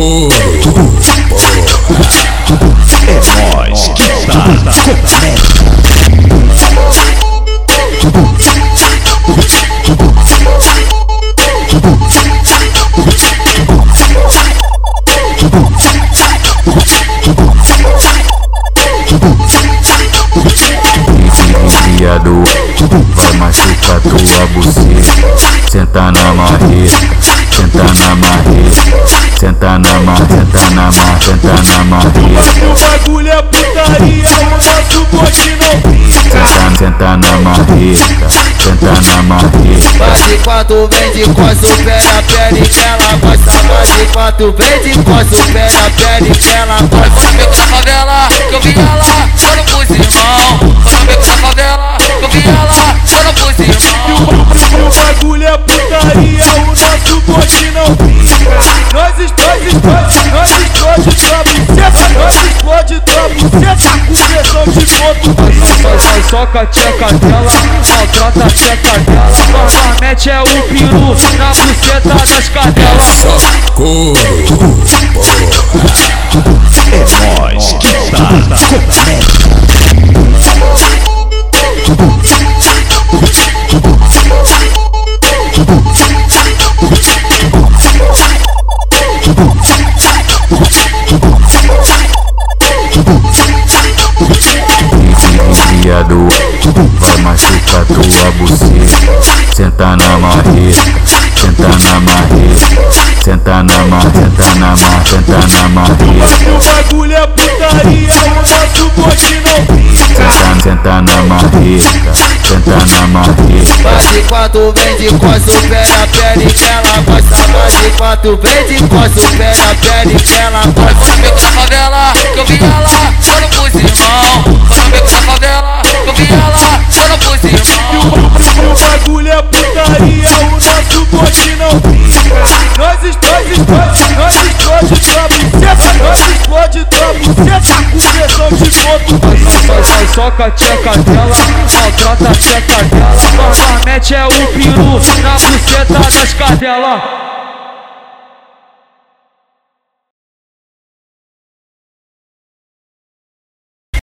É nós que. Viado, vai machucar tua buceta Senta na marreta, senta na marreta Senta na marreta, senta na marreta, senta na marreta O bagulho é putaria, o nosso bote não Senta, senta na marreta, senta na Faz de quatro, vem de pé na pele que ela gosta. Faz de quatro, vem de pé na pele que ela gosta de Nós soca a tcheca dela, maltrata a tcheca dela mete é o peru na buceta das cadelas. Só couro. É nós que tá. Viado, vai machucar tua buceta. Senta na marreta, senta na marreta. Senta na marreta, senta na marreta, senta na marreta. O bagulho é putaria, o nosso bote não brinca Senta, senta na marreta, senta na marreta. Faz de quatro, vem de costa, o pé na pele que ela gosta Faz de quatro, vem de costa, o pé na pele que explode, explode, nós explode tua buceta Nós explode tua buceta com pressão de ponto Nós soca a tcheca dela, maltrata a tcheca dela mete é o peru na buceta das cadelas